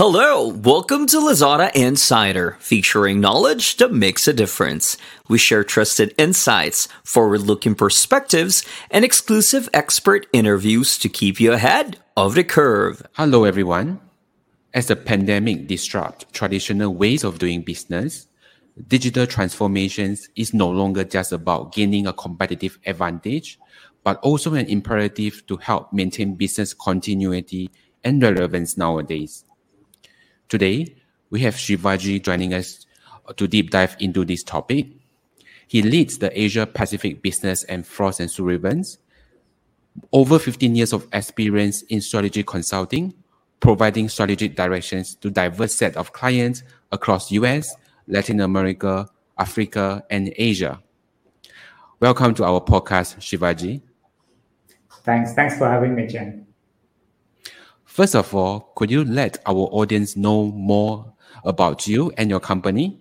Hello, welcome to Lazada Insider, featuring knowledge that makes a difference. We share trusted insights, forward looking perspectives, and exclusive expert interviews to keep you ahead of the curve. Hello, everyone. As the pandemic disrupts traditional ways of doing business, digital transformations is no longer just about gaining a competitive advantage, but also an imperative to help maintain business continuity and relevance nowadays. Today, we have Shivaji joining us uh, to deep dive into this topic. He leads the Asia Pacific business and Frost and Sullivan's. Over 15 years of experience in strategy consulting, providing strategic directions to diverse set of clients across US, Latin America, Africa, and Asia. Welcome to our podcast, Shivaji. Thanks. Thanks for having me, Chen. First of all, could you let our audience know more about you and your company?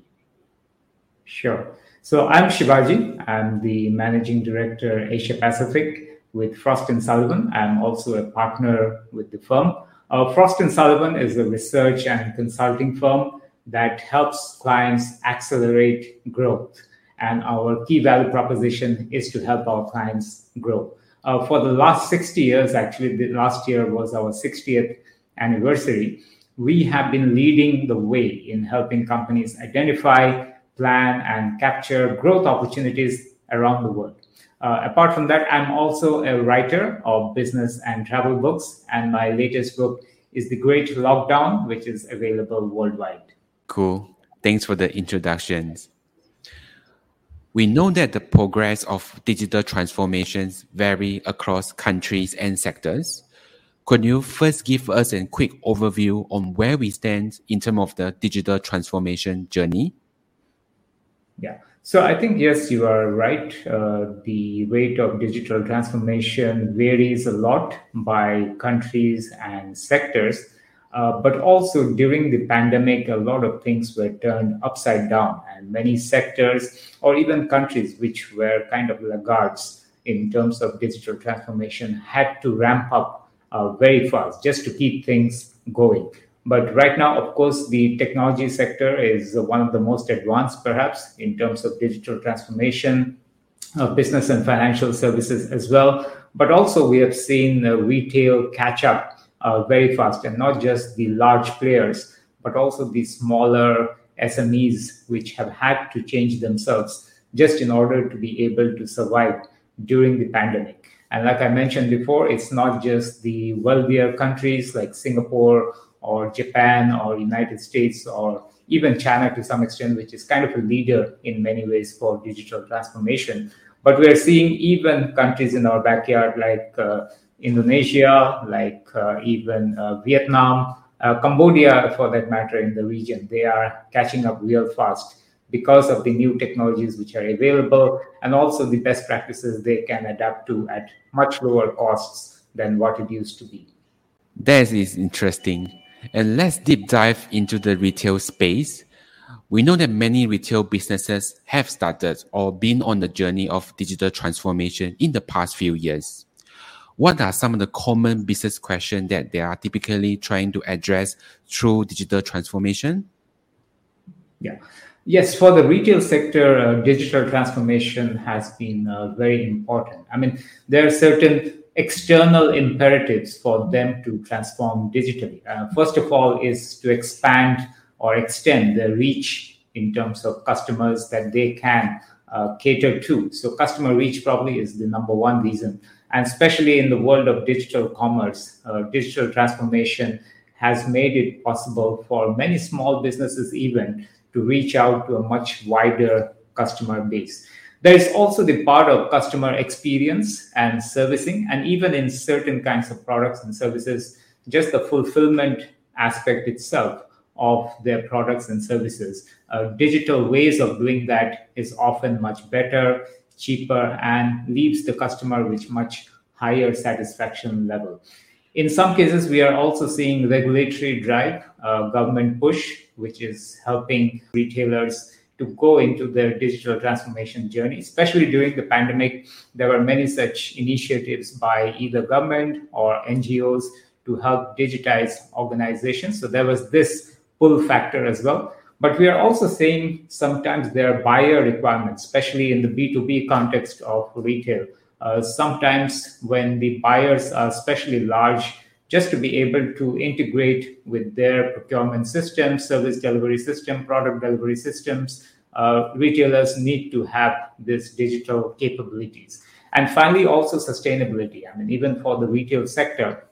Sure. So I'm Shivaji. I'm the managing director Asia Pacific with Frost and Sullivan. I'm also a partner with the firm. Uh, Frost and Sullivan is a research and consulting firm that helps clients accelerate growth. And our key value proposition is to help our clients grow uh, for the last 60 years, actually, the last year was our 60th anniversary, we have been leading the way in helping companies identify, plan, and capture growth opportunities around the world. Uh, apart from that, I'm also a writer of business and travel books, and my latest book is The Great Lockdown, which is available worldwide. Cool. Thanks for the introductions. We know that the progress of digital transformations vary across countries and sectors. Could you first give us a quick overview on where we stand in terms of the digital transformation journey? Yeah. So I think, yes, you are right. Uh, the rate of digital transformation varies a lot by countries and sectors. Uh, but also during the pandemic, a lot of things were turned upside down, and many sectors or even countries which were kind of laggards in terms of digital transformation had to ramp up uh, very fast just to keep things going. But right now, of course, the technology sector is one of the most advanced, perhaps, in terms of digital transformation, uh, business and financial services as well. But also, we have seen retail catch up uh, very fast, and not just the large players, but also the smaller SMEs, which have had to change themselves just in order to be able to survive during the pandemic. And like I mentioned before, it's not just the wealthier countries like Singapore or Japan or United States or even China to some extent, which is kind of a leader in many ways for digital transformation. But we're seeing even countries in our backyard like uh, Indonesia, like uh, even uh, Vietnam, uh, Cambodia, for that matter, in the region. They are catching up real fast because of the new technologies which are available and also the best practices they can adapt to at much lower costs than what it used to be. That is interesting. And let's deep dive into the retail space. We know that many retail businesses have started or been on the journey of digital transformation in the past few years what are some of the common business questions that they are typically trying to address through digital transformation? Yeah. Yes, for the retail sector, uh, digital transformation has been uh, very important. I mean, there are certain external imperatives for them to transform digitally. Uh, first of all, is to expand or extend their reach in terms of customers that they can uh, cater to. So, customer reach probably is the number one reason and especially in the world of digital commerce, uh, digital transformation has made it possible for many small businesses even to reach out to a much wider customer base. There is also the part of customer experience and servicing, and even in certain kinds of products and services, just the fulfillment aspect itself of their products and services. Uh, digital ways of doing that is often much better cheaper and leaves the customer with much higher satisfaction level. In some cases, we are also seeing regulatory drive, uh, government push, which is helping retailers to go into their digital transformation journey. Especially during the pandemic, there were many such initiatives by either government or NGOs to help digitize organizations. So there was this pull factor as well. But we are also seeing sometimes there are buyer requirements, especially in the B2B context of retail. Uh, sometimes when the buyers are especially large, just to be able to integrate with their procurement system, service delivery system, product delivery systems, uh, retailers need to have these digital capabilities. And finally, also sustainability. I mean, even for the retail sector,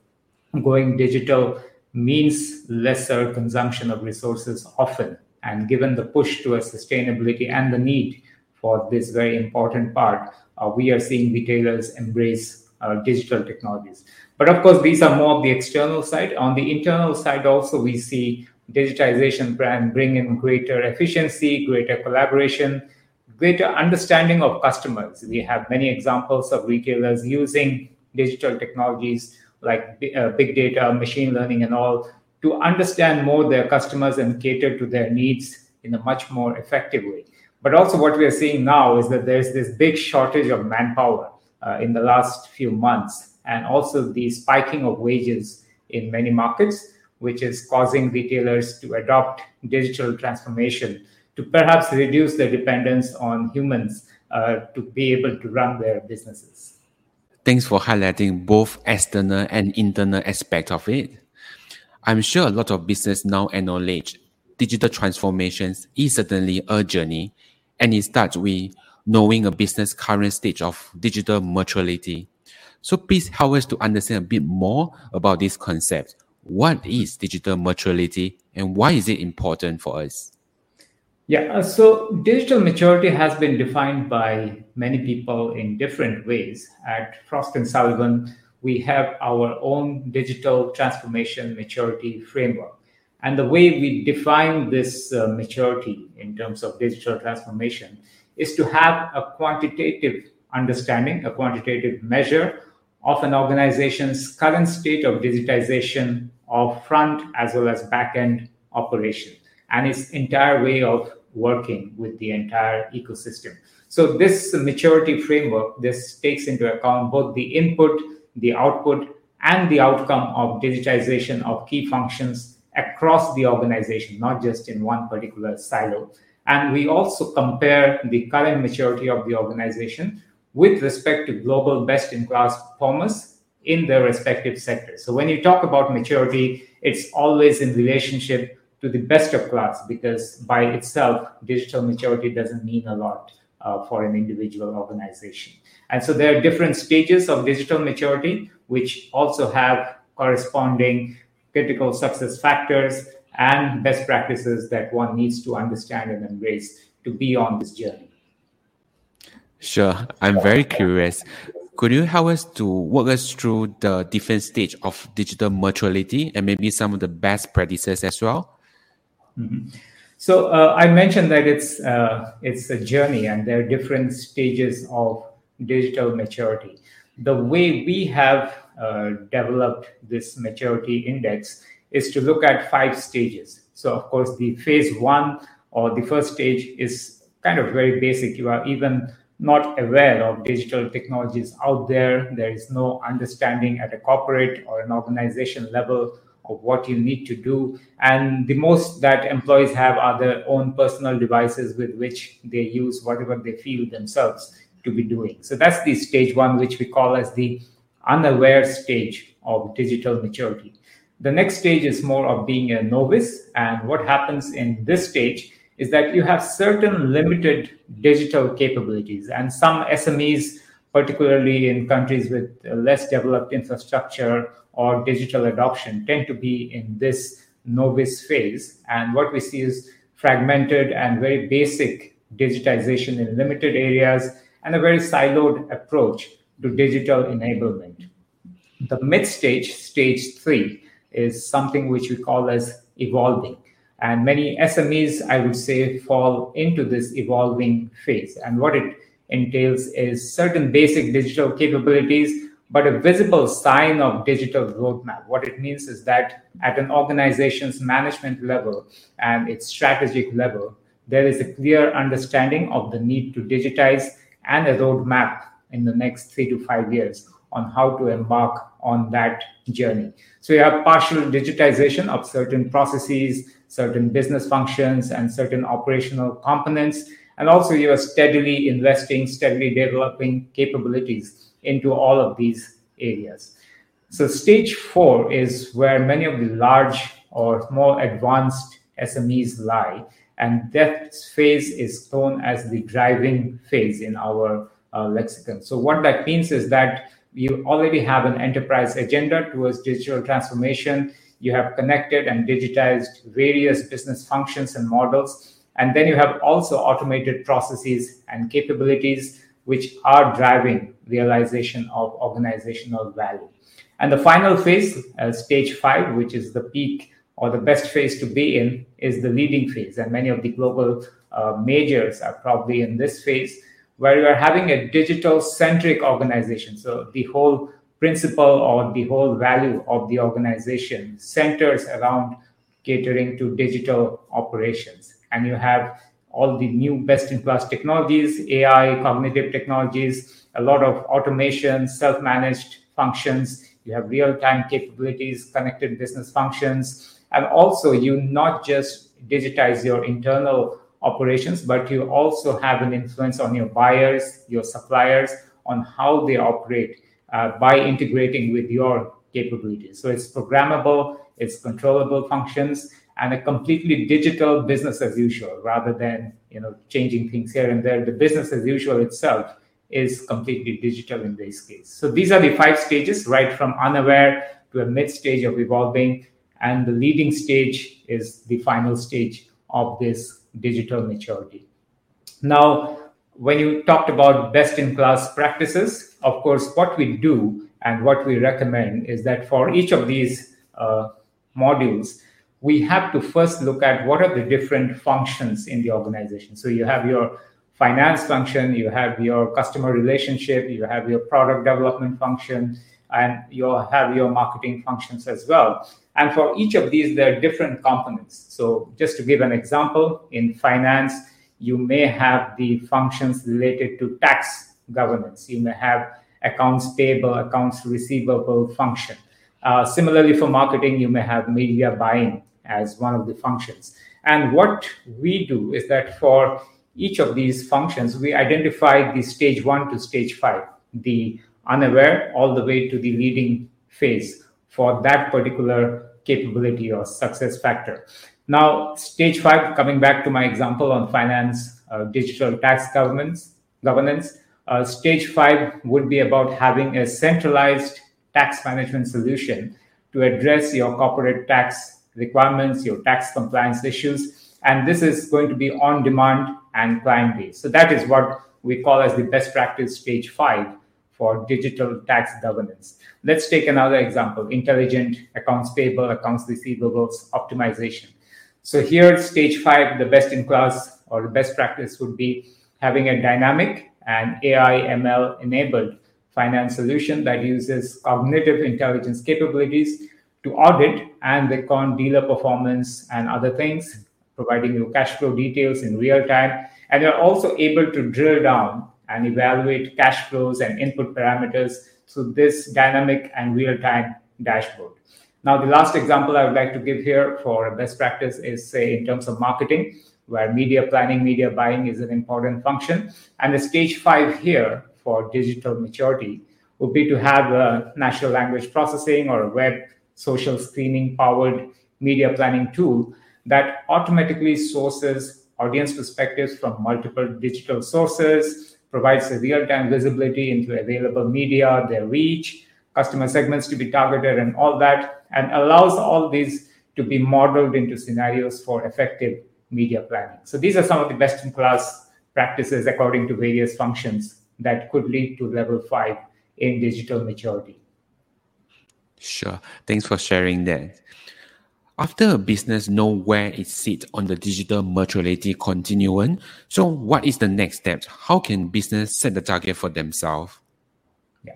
going digital means lesser consumption of resources often. And given the push towards sustainability and the need for this very important part, uh, we are seeing retailers embrace uh, digital technologies. But of course, these are more of the external side. On the internal side, also, we see digitization brand bring in greater efficiency, greater collaboration, greater understanding of customers. We have many examples of retailers using digital technologies like uh, big data, machine learning, and all to understand more their customers and cater to their needs in a much more effective way. But also, what we are seeing now is that there's this big shortage of manpower uh, in the last few months, and also the spiking of wages in many markets, which is causing retailers to adopt digital transformation to perhaps reduce their dependence on humans uh, to be able to run their businesses. Thanks for highlighting both external and internal aspect of it. I'm sure a lot of business now acknowledge digital transformations is certainly a journey, and it starts with knowing a business current stage of digital maturity. So please help us to understand a bit more about this concept. What is digital maturity and why is it important for us? Yeah, uh, so digital maturity has been defined by many people in different ways. At Frost and Sullivan, we have our own digital transformation maturity framework. And the way we define this uh, maturity in terms of digital transformation is to have a quantitative understanding, a quantitative measure of an organization's current state of digitization of front as well as back end operation and its entire way of working with the entire ecosystem. So this maturity framework, this takes into account both the input, the output, and the outcome of digitization of key functions across the organization, not just in one particular silo. And we also compare the current maturity of the organization with respect to global best in class performers in their respective sectors. So when you talk about maturity, it's always in relationship to the best of class because by itself, digital maturity doesn't mean a lot uh, for an individual organization. And so there are different stages of digital maturity, which also have corresponding critical success factors and best practices that one needs to understand and embrace to be on this journey. Sure. I'm very curious. Could you help us to walk us through the different stage of digital maturity and maybe some of the best practices as well? Mm-hmm. So uh, I mentioned that it's uh, it's a journey, and there are different stages of digital maturity. The way we have uh, developed this maturity index is to look at five stages. So of course, the phase one or the first stage is kind of very basic. You are even not aware of digital technologies out there. There is no understanding at a corporate or an organization level of what you need to do. And the most that employees have are their own personal devices with which they use whatever they feel themselves to be doing. So that's the stage one, which we call as the unaware stage of digital maturity. The next stage is more of being a novice. And what happens in this stage is that you have certain limited digital capabilities. And some SMEs, particularly in countries with less developed infrastructure or digital adoption tend to be in this novice phase. And what we see is fragmented and very basic digitization in limited areas and a very siloed approach to digital enablement. The mid stage, stage three, is something which we call as evolving. And many SMEs, I would say, fall into this evolving phase. And what it entails is certain basic digital capabilities but a visible sign of digital roadmap. What it means is that at an organization's management level and its strategic level, there is a clear understanding of the need to digitize and a roadmap in the next three to five years on how to embark on that journey. So you have partial digitization of certain processes, certain business functions, and certain operational components. And also you are steadily investing, steadily developing capabilities into all of these areas. So stage four is where many of the large or more advanced SMEs lie. And that phase is known as the driving phase in our uh, lexicon. So what that means is that you already have an enterprise agenda towards digital transformation. You have connected and digitized various business functions and models. And then you have also automated processes and capabilities which are driving realization of organizational value. And the final phase, uh, stage five, which is the peak or the best phase to be in, is the leading phase. And many of the global uh, majors are probably in this phase where you are having a digital centric organization. So the whole principle or the whole value of the organization centers around catering to digital operations. And you have all the new best in class technologies, AI, cognitive technologies, a lot of automation, self managed functions. You have real time capabilities, connected business functions. And also, you not just digitize your internal operations, but you also have an influence on your buyers, your suppliers, on how they operate uh, by integrating with your capabilities. So it's programmable, it's controllable functions, and a completely digital business as usual rather than you know changing things here and there. The business as usual itself is completely digital in this case. So these are the five stages, right from unaware to a mid stage of evolving, and the leading stage is the final stage of this digital maturity. Now, when you talked about best in class practices, of course, what we do and what we recommend is that for each of these uh, modules, we have to first look at what are the different functions in the organization. So you have your finance function, you have your customer relationship, you have your product development function, and you have your marketing functions as well. And for each of these, there are different components. So just to give an example, in finance, you may have the functions related to tax governance. You may have accounts payable, accounts receivable function. Uh, similarly, for marketing, you may have media buying as one of the functions. And what we do is that for each of these functions, we identify the stage one to stage five, the unaware all the way to the leading phase for that particular capability or success factor. Now, stage five, coming back to my example on finance, uh, digital tax governance, governance, uh, stage five would be about having a centralized tax management solution to address your corporate tax requirements, your tax compliance issues. And this is going to be on demand and client based. So that is what we call as the best practice stage five for digital tax governance. Let's take another example intelligent accounts payable, accounts receivables optimization. So, here, stage five, the best in class or the best practice would be having a dynamic and AI ML enabled finance solution that uses cognitive intelligence capabilities to audit and record dealer performance and other things, providing you cash flow details in real time. And you're also able to drill down and evaluate cash flows and input parameters through this dynamic and real-time dashboard. Now, the last example I would like to give here for a best practice is, say, in terms of marketing, where media planning, media buying is an important function. And the stage five here for digital maturity would be to have a natural language processing or a web social screening powered media planning tool that automatically sources audience perspectives from multiple digital sources, provides a real-time visibility into available media, their reach, customer segments to be targeted, and all that, and allows all these to be modeled into scenarios for effective media planning. So these are some of the best-in-class practices according to various functions that could lead to level five in digital maturity. Sure. Thanks for sharing that. After a business know where it sits on the digital maturity continuum, so what is the next step? How can business set the target for themselves? Yeah.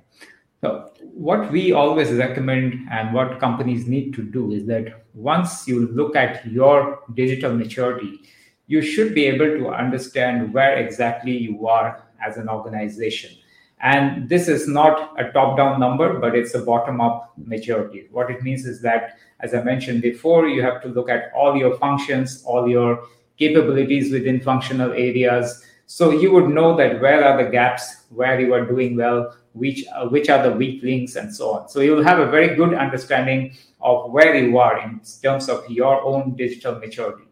So what we always recommend and what companies need to do is that once you look at your digital maturity, you should be able to understand where exactly you are as an organization And this is not a top down number, but it's a bottom up maturity. What it means is that, as I mentioned before, you have to look at all your functions, all your capabilities within functional areas. So you would know that where are the gaps, where you are doing well, which uh, which are the weak links, and so on. So you'll have a very good understanding of where you are in terms of your own digital maturity.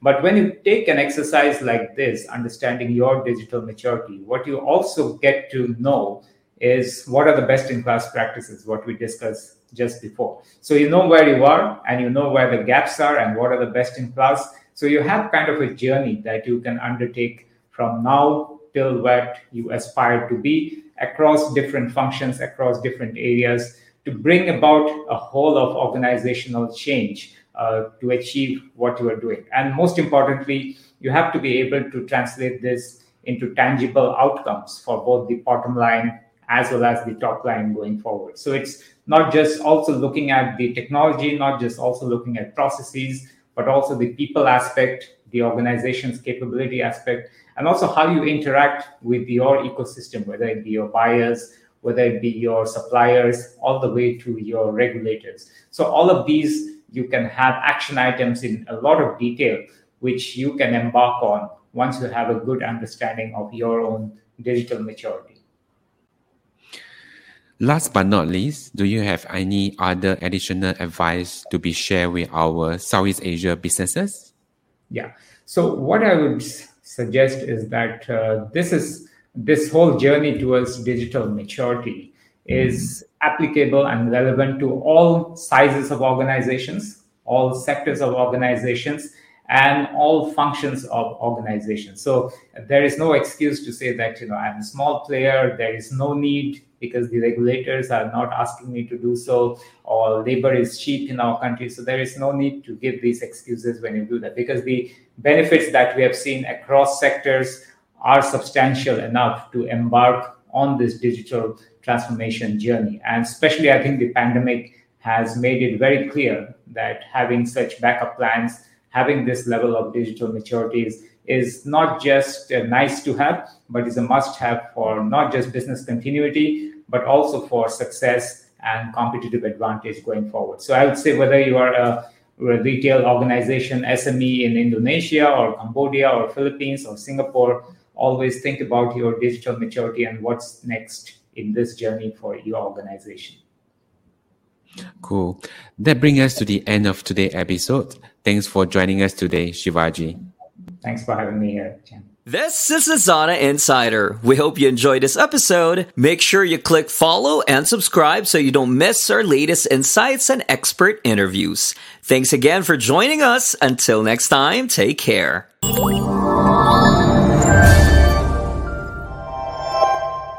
But when you take an exercise like this, understanding your digital maturity, what you also get to know is what are the best in class practices, what we discussed just before. So you know where you are and you know where the gaps are and what are the best in class. So you have kind of a journey that you can undertake from now till what you aspire to be across different functions, across different areas to bring about a whole of organizational change Uh, to achieve what you are doing. And most importantly, you have to be able to translate this into tangible outcomes for both the bottom line as well as the top line going forward. So it's not just also looking at the technology, not just also looking at processes, but also the people aspect, the organization's capability aspect, and also how you interact with your ecosystem, whether it be your buyers, whether it be your suppliers, all the way to your regulators. So all of these you can have action items in a lot of detail, which you can embark on once you have a good understanding of your own digital maturity. Last but not least, do you have any other additional advice to be shared with our Southeast Asia businesses? Yeah. So what I would suggest is that uh, this is this whole journey towards digital maturity is applicable and relevant to all sizes of organizations, all sectors of organizations, and all functions of organizations. So there is no excuse to say that you know I'm a small player. There is no need because the regulators are not asking me to do so, or labor is cheap in our country. So there is no need to give these excuses when you do that because the benefits that we have seen across sectors are substantial enough to embark on this digital transformation journey. And especially, I think the pandemic has made it very clear that having such backup plans, having this level of digital maturity is, not just uh, nice to have, but is a must have for not just business continuity, but also for success and competitive advantage going forward. So I would say whether you are a retail organization, SME in Indonesia or Cambodia or Philippines or Singapore, always think about your digital maturity and what's next in this journey for your organization. Cool. That brings us to the end of today's episode. Thanks for joining us today, Shivaji. Thanks for having me here, Chen. This is Lazada Insider. We hope you enjoyed this episode. Make sure you click follow and subscribe so you don't miss our latest insights and expert interviews. Thanks again for joining us. Until next time, take care.